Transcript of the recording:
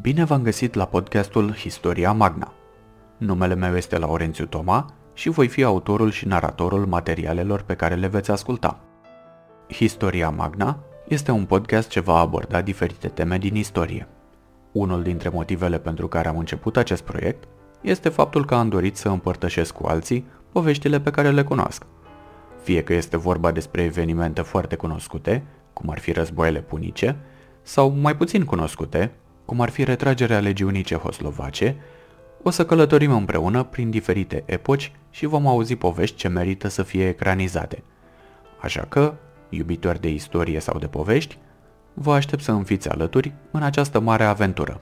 Bine v-am găsit la podcastul Historia Magna. Numele meu este Laurențiu Toma și voi fi autorul și naratorul materialelor pe care le veți asculta. Historia Magna este un podcast ce va aborda diferite teme din istorie. Unul dintre motivele pentru care am început acest proiect este faptul că am dorit să împărtășesc cu alții poveștile pe care le cunosc. Fie că este vorba despre evenimente foarte cunoscute, cum ar fi războaiele punice, sau mai puțin cunoscute, cum ar fi retragerea legiunii cehoslovace, o să călătorim împreună prin diferite epoci și vom auzi povești ce merită să fie ecranizate. Așa că, iubitori de istorie sau de povești, vă aștept să îmi fiți alături în această mare aventură.